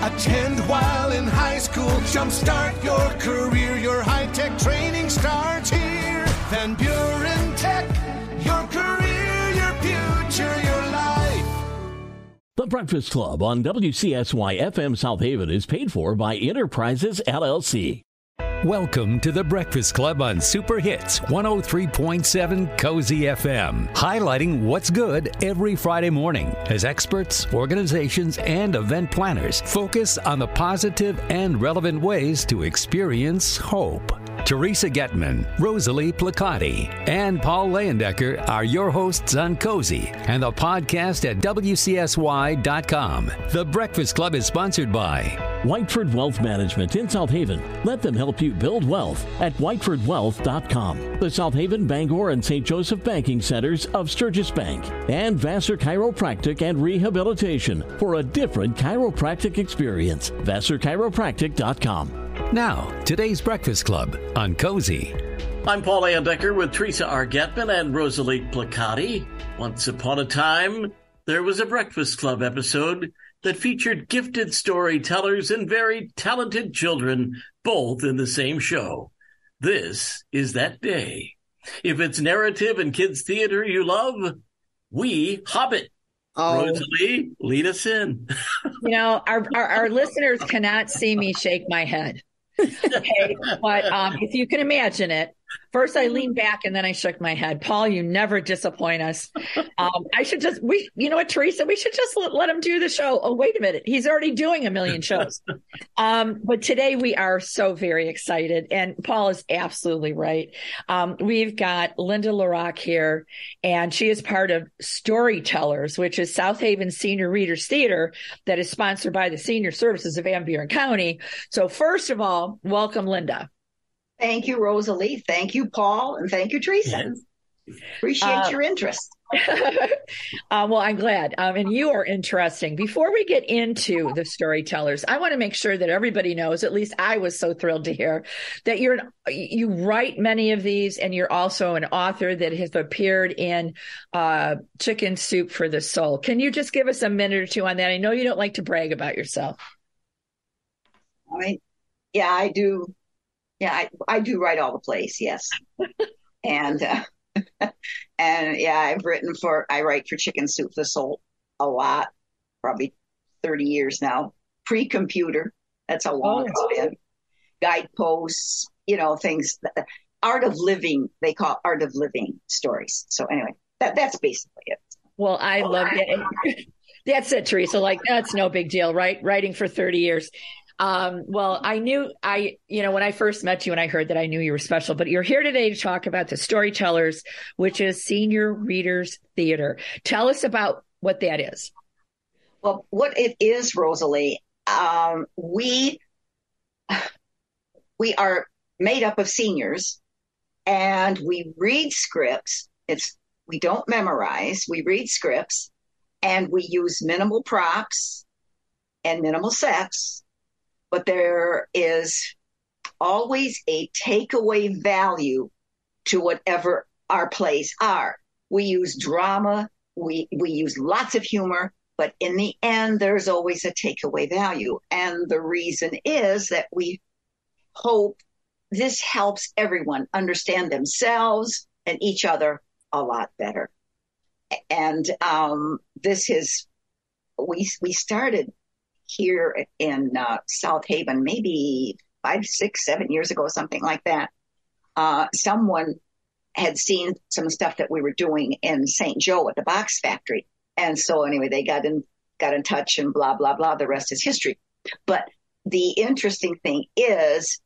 Attend while in high school. Jumpstart your career. Your high tech training starts here. Van Buren Tech. Your career, your future, your life. The Breakfast Club on WCSY FM South Haven is paid for by Innerprizes LLC. Welcome to the Breakfast Club on Super Hits 103.7 Cozy FM, highlighting what's good every Friday morning as experts, organizations, and event planners focus on the positive and relevant ways to experience hope. Teresa Getman, Rosalie Placati, and Paul Leyendecker are your hosts on Cozy and the podcast at WCSY.com. The Breakfast Club is sponsored by Whiteford Wealth Management in South Haven. Let them help you build wealth at whitefordwealth.com. The South Haven, Bangor, and St. Joseph banking centers of Sturgis Bank. And Vassar Chiropractic and Rehabilitation for a different chiropractic experience. VassarChiropractic.com. Now, today's Breakfast Club on Cozy. I'm Paul Andecker with Teresa R. Getman and Rosalie Placati. Once upon a time, there was a Breakfast Club episode that featured gifted storytellers and very talented children, both in the same show. This is that day. If it's narrative and kids theater you love, we Hobbit. Oh. Rosalie, lead us in. you know, our, our, our listeners cannot see me shake my head. okay, but um, if you can imagine it, first I leaned back and then I shook my head. Paul, you never disappoint us. Um, I should just we, you know what, Teresa, we should just let, let him do the show. Oh, wait a minute, he's already doing a million shows. Um, but today we are so very excited, and Paul is absolutely right. Um, we've got Linda Larocque here, and she is part of Storytellers, which is South Haven Senior Readers Theater that is sponsored by the Senior Services of Van Buren County. So, first of all, welcome, Linda. Thank you, Rosalie. Thank you, Paul. And thank you, Teresa. Appreciate Uh, your interest. uh, well, I'm glad. Um, and you are interesting. Before we get into the storytellers, I want to make sure that everybody knows, at least I was so thrilled to hear that you're, you write many of these and you're also an author that has appeared in, uh, Chicken Soup for the Soul. Can you just give us a minute or two on that? I know you don't like to brag about yourself. I yeah, I do. Yeah, I, I do write all the plays. Yes. and, uh, and yeah, I've written for, I write for Chicken Soup for the Soul a lot, probably 30 years now, pre computer. That's how long Oh. it's been. Guideposts, you know, things, art of living, they call art of living stories. So anyway, that, that's basically it. Well, I love it. That's it, Teresa. Like, that's no big deal, right? Writing for 30 years. Um, well, I knew I, you know, when I first met you and I heard that I knew you were special, but you're here today to talk about the Storytellers, which is Senior Readers Theater. Tell us about what that is. Well, what it is, Rosalie, um, we we are made up of seniors, and we read scripts. It's we don't memorize. We read scripts, and we use minimal props and minimal sets, but there is always a takeaway value to whatever our plays are. We use drama. We we use lots of humor but in the end, there's always a takeaway value. And the reason is that we hope this helps everyone understand themselves and each other a lot better. And um, this is, we, we started here in uh, South Haven maybe five, six, seven years ago, something like that. Uh, someone had seen some stuff that we were doing in St. Joe at the box factory and so anyway, they got in got in touch and blah blah blah. The rest is history. But the interesting thing is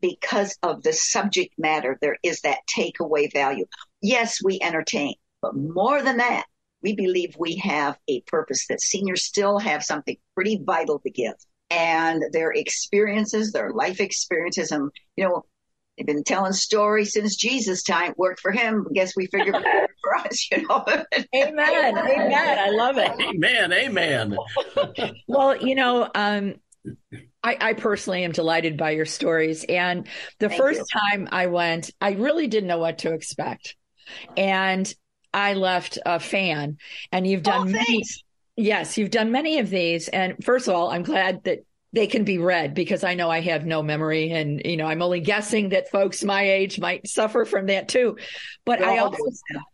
because of the subject matter, there is that takeaway value. Yes, we entertain, but more than that, we believe we have a purpose that seniors still have something pretty vital to give. And their experiences, their life experiences, and you know, they've been telling stories since Jesus' time. Worked for him. Guess we figured it worked for us, you know. Amen. Amen. I love it. Amen. Amen. Well, you know, um, I, I personally am delighted by your stories. And the Thank first you. time I went, I really didn't know what to expect. And I left a fan, and you've Oh, done many. thanks. Yes, you've done many of these. And first of all, I'm glad that they can be read because I know I have no memory and you know I'm only guessing that folks my age might suffer from that too but I also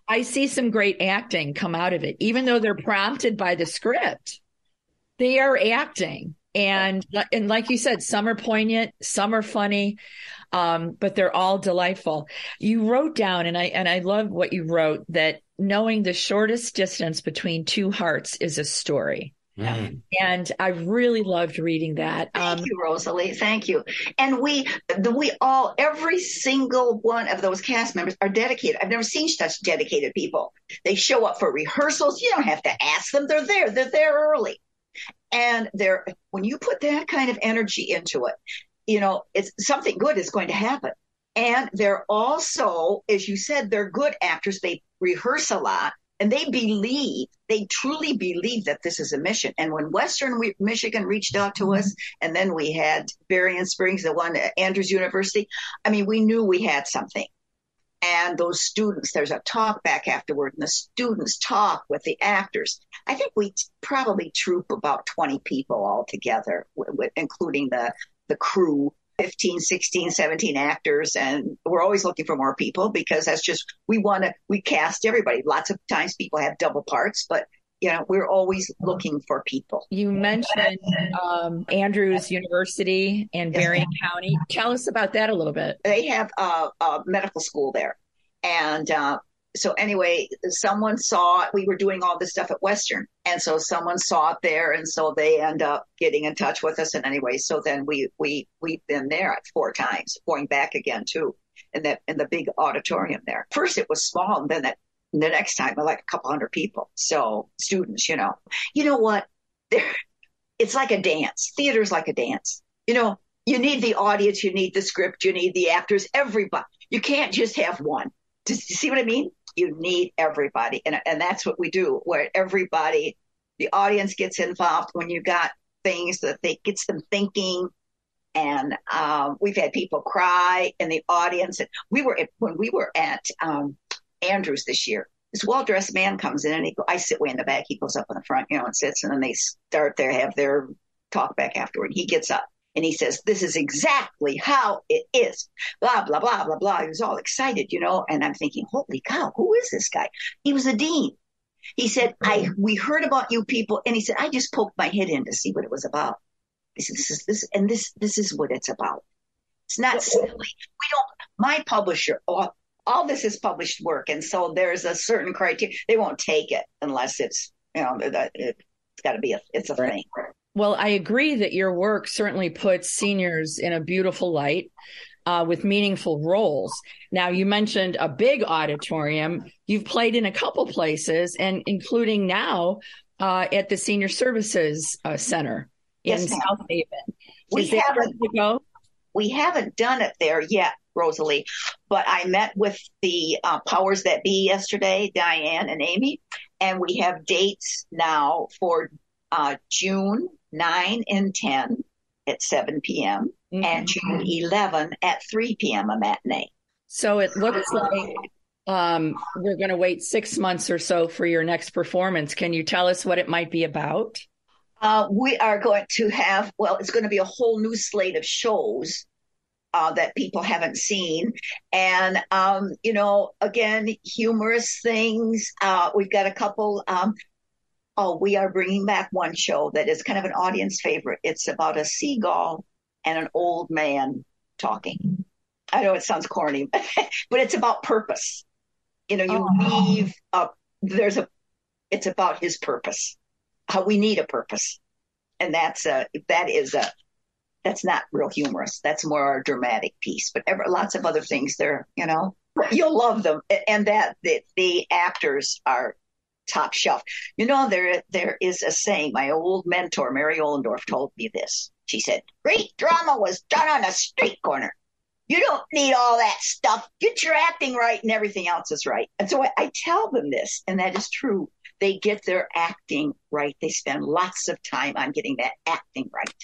I see some great acting come out of it even though they're prompted by the script they are acting oh. and and like you said some are poignant some are funny um, but they're all delightful you wrote down and I and I love what you wrote that knowing the shortest distance between two hearts is a story Mm. And I really loved reading that. Thank um, you, Rosalie. Thank you. And we, the, we all, every single one of those cast members are dedicated. I've never seen such dedicated people. They show up for rehearsals. You don't have to ask them. They're there. They're there early. And they're, when you put that kind of energy into it, you know, it's something good is going to happen. And they're also, as you said, they're good actors. They rehearse a lot and they believe, they truly believe that this is a mission. And when Western Michigan reached out to us, mm-hmm. and then we had Berrien Springs, the one at Andrews University, I mean, we knew we had something. And those students, there's a talk back afterward, and the students talk with the actors. I think we probably troop about 20 people all together, including the the crew 15, 16, 17 actors. And we're always looking for more people because that's just, we want to, we cast everybody. Lots of times people have double parts, but you know, we're always looking for people. You mentioned um, Andrews University and yes. County. Tell us about that a little bit. They have a, a medical school there. And uh, so anyway, someone saw. We were doing all this stuff at Western, and so someone saw it there, and so they end up getting in touch with us. And anyway, so then we we we've been there four times, going back again too, in that in the big auditorium there. First it was small, and then that the next time like a couple hundred people. So students, you know, you know what? There, it's like a dance. Theater's like a dance. You know, you need the audience, you need the script, you need the actors, everybody. You can't just have one. Does you see what I mean? You need everybody. And, and that's what we do, where everybody, the audience gets involved when you got things that they gets them thinking. And um, we've had people cry in the audience. And we were at, when we were at um, Andrews this year. This well dressed man comes in and he, I sit way in the back. He goes up in the front, you know, and sits, and then they start there, have their talk back afterward. He gets up and he says, This is exactly how it is. Blah, blah, blah, blah, blah. He was all excited, you know. And I'm thinking, Holy cow, who is this guy? He was a dean. He said, I we heard about you people, and he said, I just poked my head in to see what it was about. He said, This is this and this this is what it's about. It's not silly. We don't my publisher all, all this is published work, and so there's a certain criteria. They won't take it unless it's you know it's got to be a it's a right. thing. Well, I agree that your work certainly puts seniors in a beautiful light uh, with meaningful roles. Now, you mentioned a big auditorium. You've played in a couple places, and including now uh, at the Senior Services uh, Center in yes, South Haven. We haven't? We haven't done it there yet, Rosalie, but I met with the uh, powers that be yesterday, Diane and Amy, and we have dates now for uh, June 9 and 10 at 7 p.m. Mm-hmm. and June 11 at 3 p.m. a matinee. So it looks like um, we're going to wait six months or so for your next performance. Can you tell us what it might be about? Uh, we are going to have, well, it's going to be a whole new slate of shows uh, that people haven't seen. And, um, you know, again, humorous things. Uh, we've got a couple um, oh, we are bringing back one show that is kind of an audience favorite. It's about a seagull and an old man talking. I know it sounds corny, but it's about purpose. You know, you oh. leave a, there's a, it's about his purpose, how we need a purpose. And that's a, that is a, that's not real humorous. That's more a dramatic piece, but ever, lots of other things there, you know, you'll love them. And that the, the actors are top shelf. You know, there there is a saying. My old mentor, Mary Ollendorf, told me this. She said, "Great drama was done on a street corner. You don't need all that stuff. Get your acting right, and everything else is right." And so I, I tell them this, and that is true. They get their acting right. They spend lots of time on getting that acting right.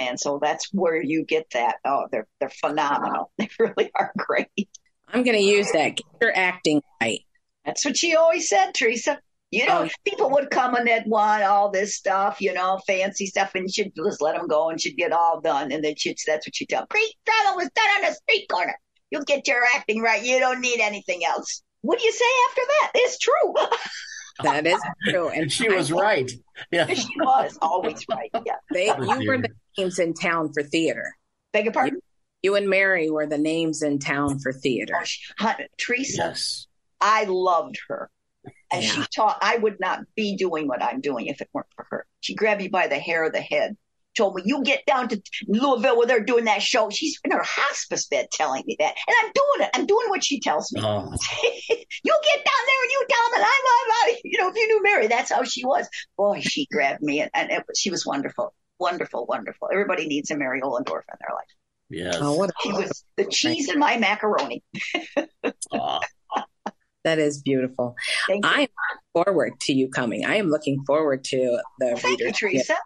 And so that's where you get that. Oh, they're they're phenomenal. They really are great. I'm going to use that. Get your acting right. That's what she always said, Teresa You know, Oh. people would come and they'd want all this stuff, you know, fancy stuff, and she'd just let them go and she'd get all done. And then she'd, that's what she'd tell. Great drama was done on the street corner. You'll get your acting right. You don't need anything else. What do you say after that? It's true. That is true. And And she was right. Yeah. she was always right. Yeah. they, you were the names in town for theater. Beg your pardon? You and Mary were the names in town for theater. She- hun- Teresa, Yes. I loved her. And she taught, I would not be doing what I'm doing if it weren't for her. She grabbed me by the hair of the head, told me, You get down to Louisville where they're doing that show. She's in her hospice bed telling me that. And I'm doing it. I'm doing what she tells me. Oh, you get down there and you tell them, and I'm, I'm, I'm, you know, if you knew Mary, that's how she was. Boy, she grabbed me, and, and it, she was wonderful. Wonderful, wonderful. Everybody needs a Mary Ollendorf in their life. yes. Oh, what She was the cheese in my macaroni. Aw. That is beautiful. Thank you. I'm looking forward to you coming. I am looking forward to the Thank you. Teresa.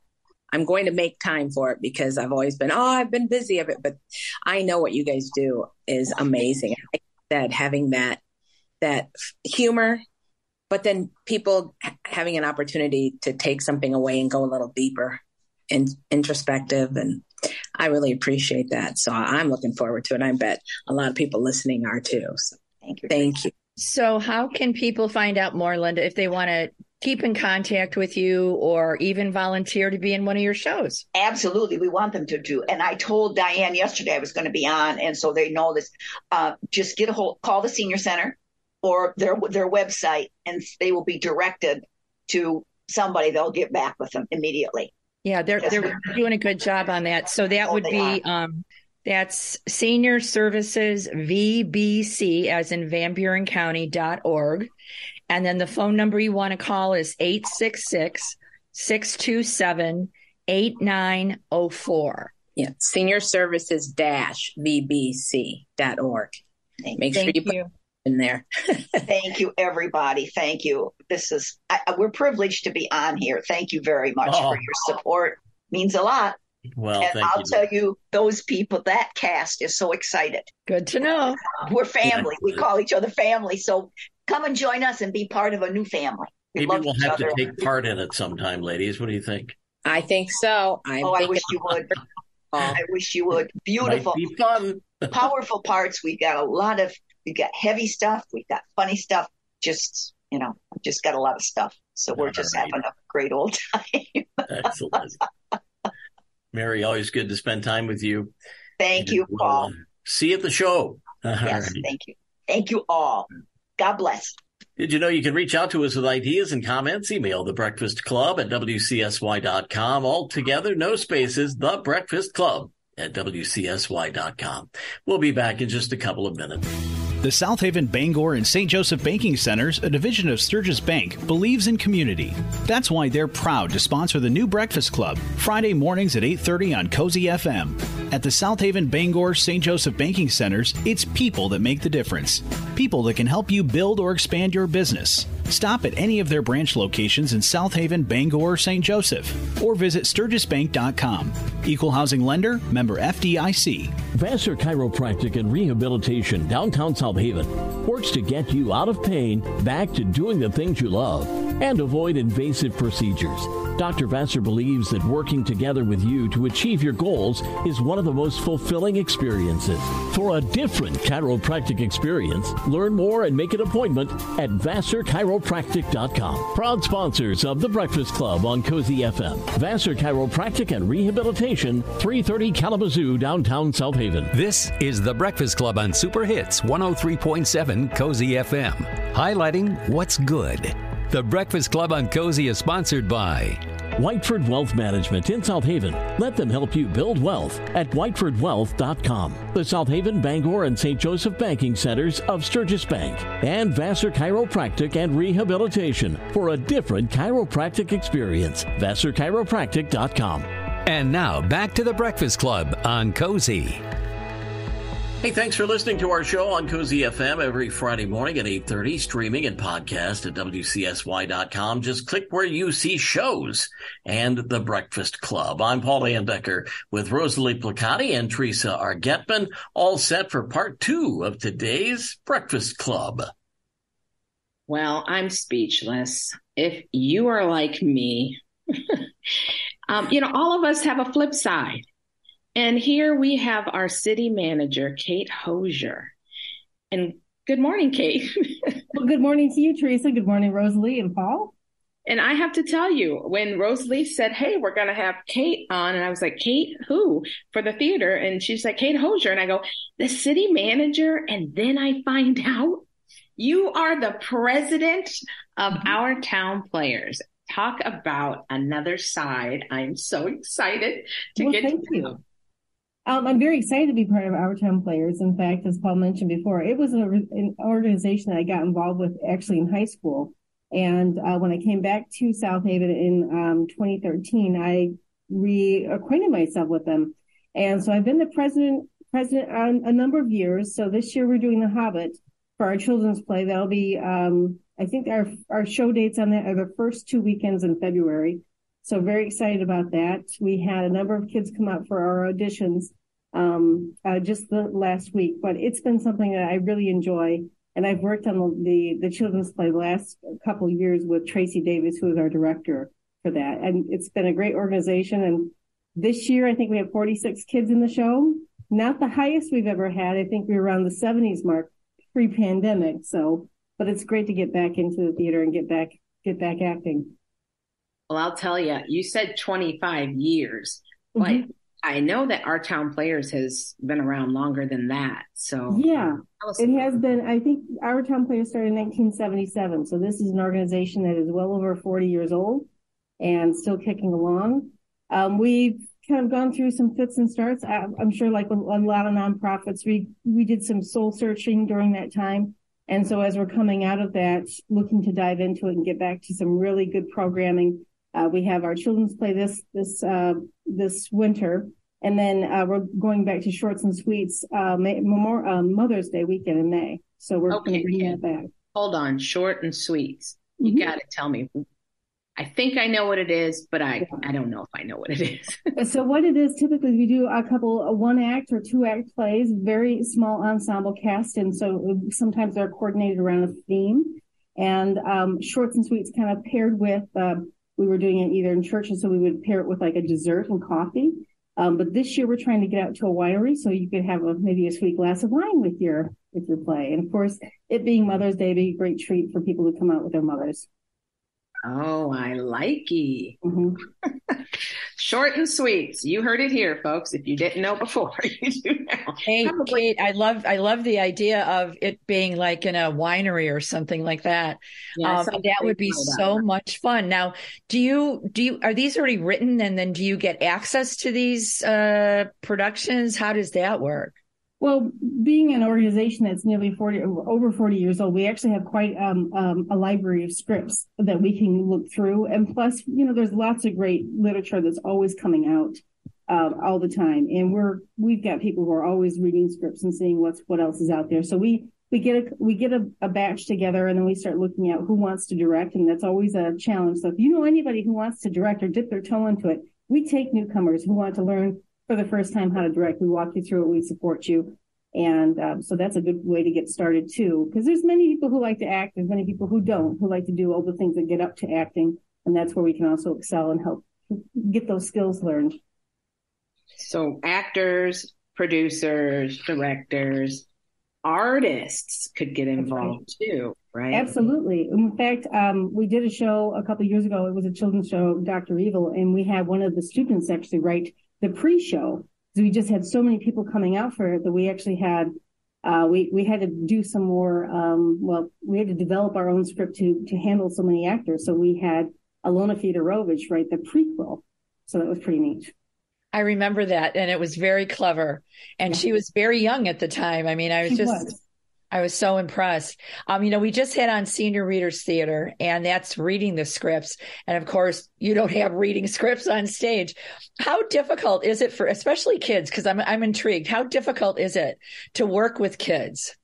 I'm going to make time for it because I've always been, oh, I've been busy of it, but I know what you guys do is amazing. Like I said, having that that humor, but then people having an opportunity to take something away and go a little deeper and introspective, and I really appreciate that. So I'm looking forward to it. I bet a lot of people listening are too. So Thank you. thank you. So, how can people find out more, Linda, if they want to keep in contact with you or even volunteer to be in one of your shows? Absolutely, we want them to do. And I told Diane yesterday I was going to be on, and so they know this. Uh, just get a hold, call the senior center or their their website, and they will be directed to somebody. They'll get back with them immediately. Yeah, they're they're doing a good job on that. So that Oh, would be um that's senior services VBC as in Van Buren County dot org. And then the phone number you want to call is 866 627 8904. Yeah, senior services dash vbc.org. Make sure Thank you put you. it in there. Thank you, everybody. Thank you. This is I, I- we're privileged to be on here. Thank you very much Oh. for your support. Means a lot. Well, and thank I'll you. tell you, those people, that cast is so excited. Good to know. We're family. We call each other family. So come and join us and be part of a new family. We Maybe we'll each have to take part in it sometime, ladies. What do you think? I think so. I'm Oh, I wish you would. I wish you would. Beautiful, be fun. powerful parts. We got a lot of, we got heavy stuff. We got funny stuff. Just, you know, just got a lot of stuff. So we're All just right. having a great old time. Excellent. Mary, always good to spend time with you. Thank And you, we'll, Paul. uh, see you at the show. Yes, right. thank you. Thank you all. God bless. Did you know you can reach out to us with ideas and comments? Email the Breakfast Club at WCSY.com. All together, no spaces, the Breakfast Club at WCSY.com. We'll be back in just a couple of minutes. The South Haven Bangor and St. Joseph Banking Centers, a division of Sturgis Bank, believes in community. That's why they're proud to sponsor the new Breakfast Club, Friday mornings at 8:30 on Cozy FM. At the South Haven Bangor St. Joseph Banking Centers, it's people that make the difference. People that can help you build or expand your business. Stop at any of their branch locations in South Haven, Bangor, or St. Joseph, or visit sturgisbank.com. Equal housing lender, member FDIC. Vassar Chiropractic and Rehabilitation, downtown South Haven, works to get you out of pain, back to doing the things you love, and avoid invasive procedures. Dr. Vassar believes that working together with you to achieve your goals is one of the most fulfilling experiences. For a different chiropractic experience, learn more and make an appointment at VassarChiropractic.com. Proud sponsors of The Breakfast Club on Cozy FM. Vassar Chiropractic and Rehabilitation, 330 Kalamazoo, downtown South Haven. This is The Breakfast Club on Super Hits 103.7 Cozy FM, highlighting what's good. The Breakfast Club on Cozy is sponsored by Whiteford Wealth Management in South Haven. Let them help you build wealth at whitefordwealth.com. The South Haven, Bangor, and St. Joseph Banking Centers of Sturgis Bank. And Vassar Chiropractic and Rehabilitation for a different chiropractic experience. VassarChiropractic.com. And now back to The Breakfast Club on Cozy. Hey, thanks for listening to our show on Cozy FM every Friday morning at 8.30, streaming and podcast at WCSY.com. Just click where you see shows and The Breakfast Club. I'm Paul Andecker with Rosalie Placati and Teresa R. Getman, all set for part two of today's Breakfast Club. Well, I'm speechless. If you are like me, um, you know, all of us have a flip side. And here we have our city manager, Kate Hosier. And good morning, Kate. well, good morning to you, Teresa. Good morning, Rosalie and Paul. And I have to tell you, when Rosalie said, Hey, we're going to have Kate on, and I was like, Kate, who for the theater? And she's like, Kate Hosier. And I go, the city manager. And then I find out you are the president of mm-hmm. our town players. Talk about another side. I'm so excited to well, get to you. Um, I'm very excited to be part of Our Town Players. In fact, as Paul mentioned before, it was an organization that I got involved with actually in high school. And uh, when I came back to South Haven in um, 2013, I reacquainted myself with them. And so I've been the president president on a number of years. So this year we're doing The Hobbit for our children's play. That'll be, um, I think our our show dates on that are the first two weekends in February. So very excited about that. We had a number of kids come out for our auditions um, uh, just the last week, but it's been something that I really enjoy. And I've worked on the, the, children's play the last couple years with Tracy Davis, who is our director for that. And it's been a great organization. And this year, I think we have 46 kids in the show. Not the highest we've ever had. I think we were around the 70s mark pre-pandemic. So, but it's great to get back into the theater and get back, get back acting. Well, I'll tell you, you said 25 years, mm-hmm. I know that our town players has been around longer than that. So yeah, it has been. I think our town players started in 1977. So this is an organization that is well over 40 years old and still kicking along. Um, we've kind of gone through some fits and starts. I, I'm sure, like a, a lot of nonprofits, we we did some soul searching during that time. And so as we're coming out of that, looking to dive into it and get back to some really good programming uh, we have our children's play this this uh, this winter, and then uh, we're going back to shorts and sweets uh, May, um, Mother's Day weekend in May. So we're okay, going to bring that back. Hold on, short and sweets. You mm-hmm. got to tell me. I think I know what it is, but I, I don't know if I know what it is. so what it is typically we do a couple one act or two act plays, very small ensemble cast, and so sometimes they're coordinated around a theme. And um, shorts and sweets kind of paired with uh, we were doing it either in church, and so we would pair it with like a dessert and coffee. Um, but this year we're trying to get out to a winery so you could have a, maybe a sweet glass of wine with your with your play. And of course, it being Mother's Day, be a great treat for people who come out with their mothers. Oh, I like it. Mm-hmm. Short and sweet. You heard it here, folks. If you didn't know before, you do now. Hey, Probably. Kate, I love I love the idea of it being like in a winery or something like that. Yeah, um, that would be so that. much fun. Now, do you do you are these already written, and then do you get access to these uh, productions? How does that work? Well, being an organization that's nearly 40, over 40 years old, we actually have quite um, um, a library of scripts that we can look through. And plus, you know, there's lots of great literature that's always coming out uh, all the time. And we're, we've got people who are always reading scripts and seeing what's, what else is out there. So we, we get a, we get a, a batch together and then we start looking at who wants to direct. And that's always a challenge. So if you know anybody who wants to direct or dip their toe into it, we take newcomers who want to learn for the first time how to direct. We walk you through it. We support you. And um, so that's a good way to get started too, because there's many people who like to act. There's many people who don't, who like to do all the things that get up to acting. And that's where we can also excel and help get those skills learned. So actors, producers, directors, artists could get involved right. too, right? Absolutely. In fact, um, we did a show a couple years ago. It was a children's show, Dr. Evil, and we had one of the students actually write the pre-show. So we just had so many people coming out for it that we actually had uh, we we had to do some more. Um, well, we had to develop our own script to to handle so many actors. So we had Alona Fedorovich write the prequel. So that was pretty neat. I remember that, and it was very clever. And she was very young at the time. I mean, I was she just. Was. I was so impressed. Um, you know, we just had on Senior Readers Theater, and that's reading the scripts. And of course, you don't have reading scripts on stage. How difficult is it for, especially kids? Because I'm I'm intrigued. How difficult is it to work with kids?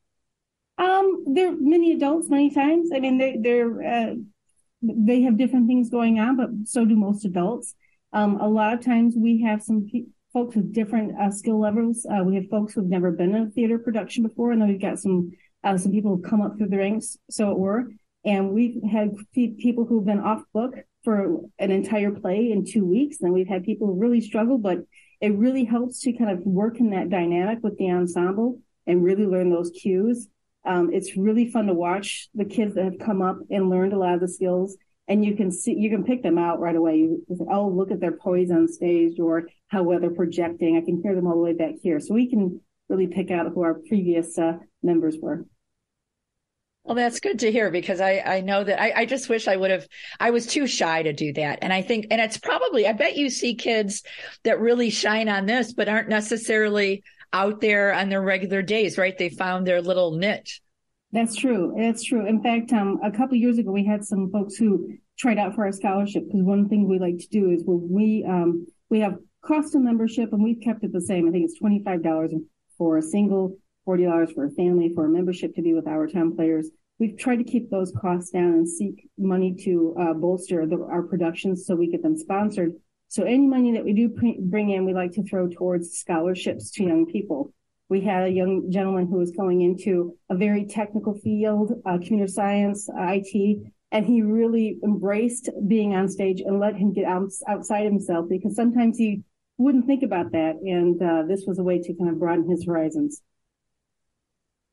Um, there are many adults many times. I mean, they they're uh, they have different things going on, but so do most adults. Um, a lot of times we have some folks with different uh, skill levels. Uh, we have folks who've never been in a theater production before, and then we've got some uh, some people who've come up through the ranks, so it were. And we've had people who've been off book for an entire play in two weeks. And we've had people who really struggle, but it really helps to kind of work in that dynamic with the ensemble and really learn those cues. Um, it's really fun to watch the kids that have come up and learned a lot of the skills and you can see you can pick them out right away. You say, oh, look at their poise on stage or how well they're projecting. I can hear them all the way back here, so we can really pick out who our previous uh, members were. Well, that's good to hear because I, I know that I, I just wish I would have, I was too shy to do that. And I think, and it's probably, I bet you see kids that really shine on this, but aren't necessarily out there on their regular days, right? They found their little niche. That's true. That's true. In fact, um, a couple years ago, we had some folks who tried out for our scholarship because one thing we like to do is we, um, we have cost of membership and we've kept it the same. I think it's $25 for a single $40 for a family for a membership to be with our town players. We've tried to keep those costs down and seek money to uh, bolster the, our productions so we get them sponsored. So any money that we do bring in, we like to throw towards scholarships to young people. We had a young gentleman who was going into a very technical field, uh, computer science, uh, IT, and he really embraced being on stage and let him get out, outside himself because sometimes he wouldn't think about that. And uh, this was a way to kind of broaden his horizons.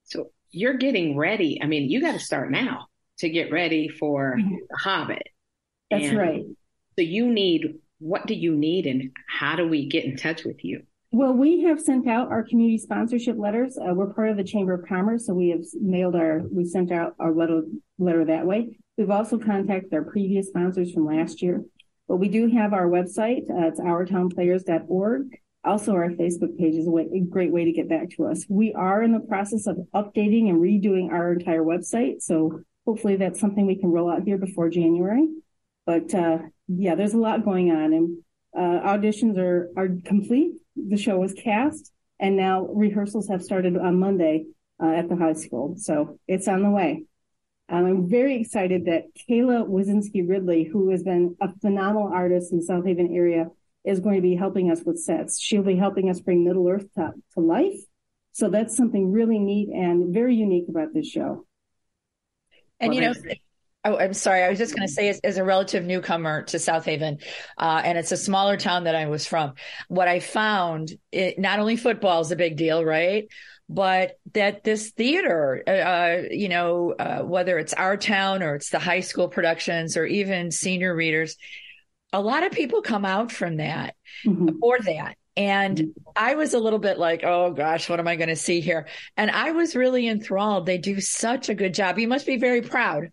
So you're getting ready. I mean, you got to start now to get ready for mm-hmm. the Hobbit. That's and right. So you need what do you need, and how do we get in touch with you? Well, we have sent out our community sponsorship letters. Uh, we're part of the Chamber of Commerce, so we have mailed our, we sent out our letter, letter that way. We've also contacted our previous sponsors from last year. But we do have our website. Uh, it's ourtownplayers.org. Also, our Facebook page is a, way, a great way to get back to us. We are in the process of updating and redoing our entire website. So hopefully that's something we can roll out here before January. But uh, yeah, there's a lot going on and uh, auditions are, are complete. The show was cast and now rehearsals have started on Monday uh, at the high school. So it's on the way. Um, I'm very excited that Kayla Wazinski Ridley, who has been a phenomenal artist in the South Haven area, is going to be helping us with sets. She'll be helping us bring Middle Earth to, to life. So that's something really neat and very unique about this show. And you know, oh, I'm sorry, I was just going to say, as, as, a relative newcomer to South Haven, uh, and it's a smaller town that I was from, what I found, it, not only football is a big deal, right? But that this theater, uh, uh, you know, uh, whether it's our town or it's the high school productions or even senior readers, a lot of people come out from that mm-hmm. for that. And. I was a little bit like, oh gosh, what am I going to see here? And I was really enthralled. They do such a good job. You must be very proud.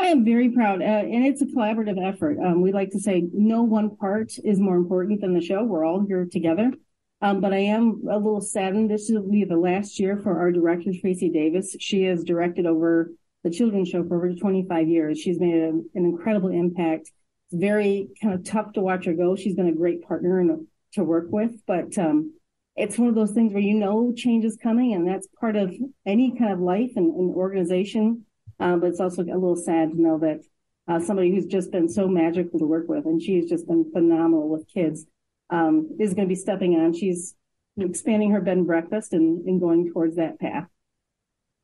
I am very proud, uh, and it's a collaborative effort. Um, we like to say no one part is more important than the show. We're all here together. Um, but I am a little saddened. This will be the last year for our director, Tracy Davis. She has directed over the children's show for over 25 years. She's made a, an incredible impact it's very kind of tough to watch her go. She's been a great partner and to work with, but um, it's one of those things where you know change is coming, and that's part of any kind of life and, and organization. Um, but it's also a little sad to know that uh, somebody who's just been so magical to work with, and she's just been phenomenal with kids, um, is going to be stepping on. She's expanding her bed and breakfast and, and going towards that path.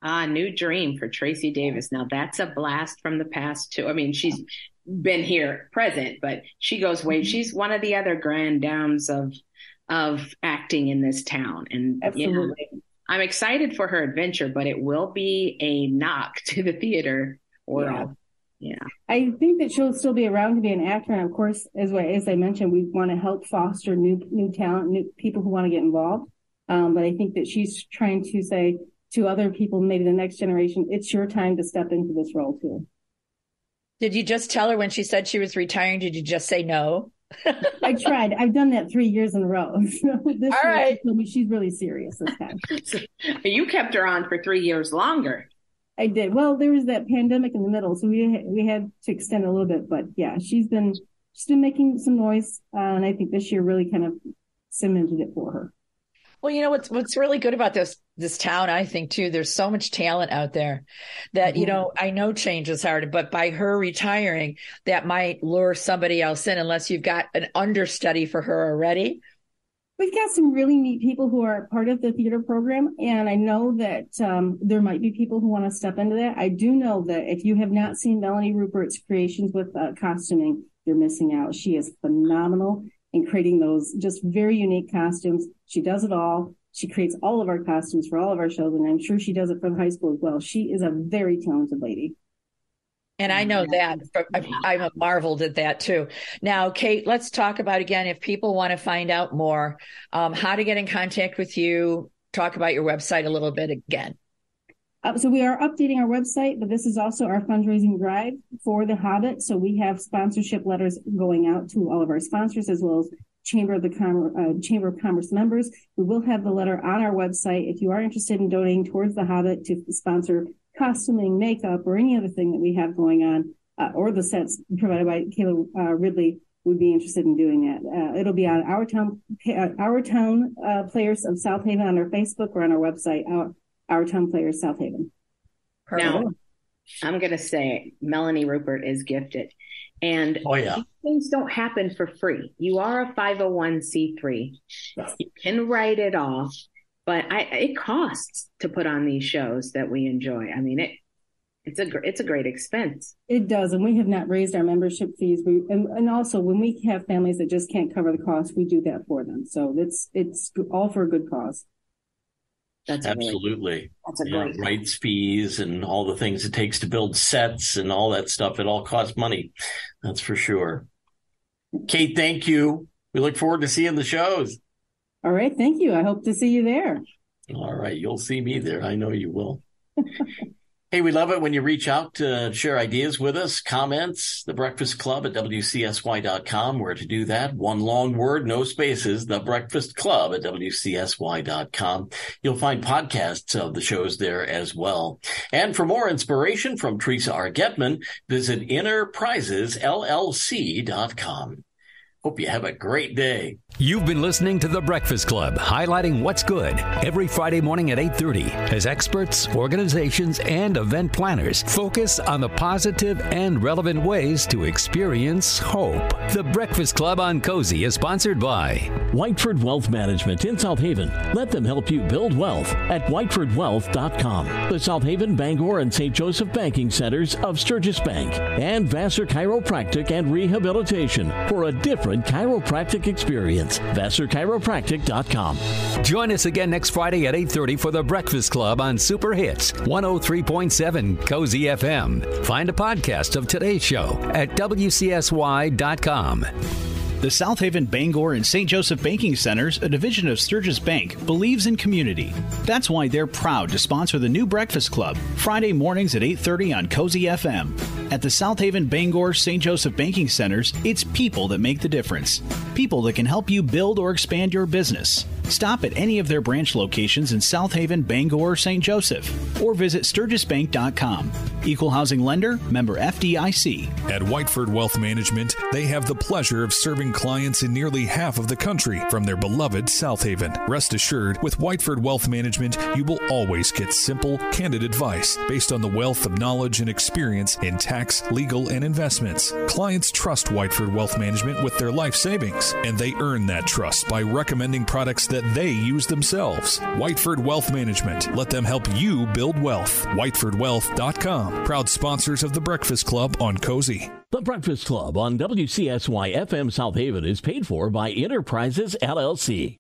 Ah, new dream for Tracy Davis. Now that's a blast from the past too. I mean, she's been here present, but she goes way. Mm-hmm. She's one of the other grand dames of of acting in this town, and absolutely. You know, I'm excited for her adventure, but it will be a knock to the theater world. Yeah. yeah. I think that she'll still be around to be an actor, and of course, as as I mentioned, we want to help foster new new talent, new people who want to get involved. Um, but I think that she's trying to say to other people, maybe the next generation, it's your time to step into this role too. Did you just tell her when she said she was retiring? Did you just say no? I tried. I've done that three years in a row. So this All right. She me she's really serious this time. you kept her on for three years longer. I did. Well, there was that pandemic in the middle, so we we had to extend a little bit. But yeah, she's been she's been making some noise, uh, and I think this year really kind of cemented it for her. Well, you know what's what's really good about this this town, I think too. There's so much talent out there that mm-hmm. you know. I know change is hard, but by her retiring, that might lure somebody else in, unless you've got an understudy for her already. We've got some really neat people who are part of the theater program, and I know that um, there might be people who want to step into that. I do know that if you have not seen Melanie Rupert's creations with uh, costuming, you're missing out. She is phenomenal in creating those just very unique costumes. She does it all. She creates all of our costumes for all of our shows, and I'm sure she does it for the high school as well. She is a very talented lady. And I know that I'm marveled at that too. Now, Kate, let's talk about again if people want to find out more, um, how to get in contact with you. Talk about your website a little bit again. Uh, so we are updating our website, but this is also our fundraising drive for the Hobbit. So we have sponsorship letters going out to all of our sponsors as well as Chamber of the Com- uh, Chamber of Commerce members. We will have the letter on our website if you are interested in donating towards the Hobbit to sponsor costuming, makeup, or any other thing that we have going on, uh, or the sets provided by Kayla uh, Ridley, would be interested in doing that. Uh, it'll be on our town, uh, our town uh, players of South Haven on our Facebook or on our website, our, our town players South Haven. Now, I'm going to say Melanie Rupert is gifted. And oh, yeah. things don't happen for free. You are a 501c3. You can write it off but I, it costs to put on these shows that we enjoy. I mean, it it's a it's a great expense. It does, and we have not raised our membership fees. We and, and also when we have families that just can't cover the cost, we do that for them. So it's it's all for a good cause. That's absolutely really, that's a great rights fees and all the things it takes to build sets and all that stuff. It all costs money. That's for sure. Kate, thank you. We look forward to seeing the shows. All right. Thank you. I hope to see you there. All right. You'll see me there. I know you will. hey, we love it when you reach out to share ideas with us, comments, the breakfast club at WCSY.com. Where to do that? One long word, no spaces, the breakfast club at WCSY.com. You'll find podcasts of the shows there as well. And for more inspiration from Teresa R. Getman, visit innerprizesllc.com. Hope you have a great day. You've been listening to The Breakfast Club, highlighting what's good every Friday morning at 8:30 as experts, organizations, and event planners focus on the positive and relevant ways to experience hope. The Breakfast Club on Cozy is sponsored by Whiteford Wealth Management in South Haven. Let them help you build wealth at whitefordwealth.com. The South Haven, Bangor, and St. Joseph banking centers of Sturgis Bank and Vassar Chiropractic and Rehabilitation for a different chiropractic experience. VassarChiropractic.com. Join us again next Friday at 8.30 for The Breakfast Club on Super Hits 103.7 Cozy FM. Find a podcast of today's show at WCSY.com. The South Haven, Bangor, and St. Joseph Banking Centers, a division of Sturgis Bank, believes in community. That's why they're proud to sponsor the new Breakfast Club, Friday mornings at 8.30 on Cozy FM. At the South Haven, Bangor, St. Joseph Banking Centers, it's people that make the difference. People that can help you build or expand your business. Stop at any of their branch locations in South Haven, Bangor, or St. Joseph, or visit SturgisBank.com. Equal housing lender, member FDIC. At Whiteford Wealth Management, they have the pleasure of serving clients in nearly half of the country from their beloved South Haven. Rest assured, with Whiteford Wealth Management, you will always get simple, candid advice based on the wealth of knowledge and experience in tax, legal, and investments. Clients trust Whiteford Wealth Management with their life savings, and they earn that trust by recommending products that they use themselves. Whiteford Wealth Management. Let them help you build wealth. WhitefordWealth.com. Proud sponsors of The Breakfast Club on Cozy. The Breakfast Club on WCSY FM South Haven is paid for by Innerprizes LLC.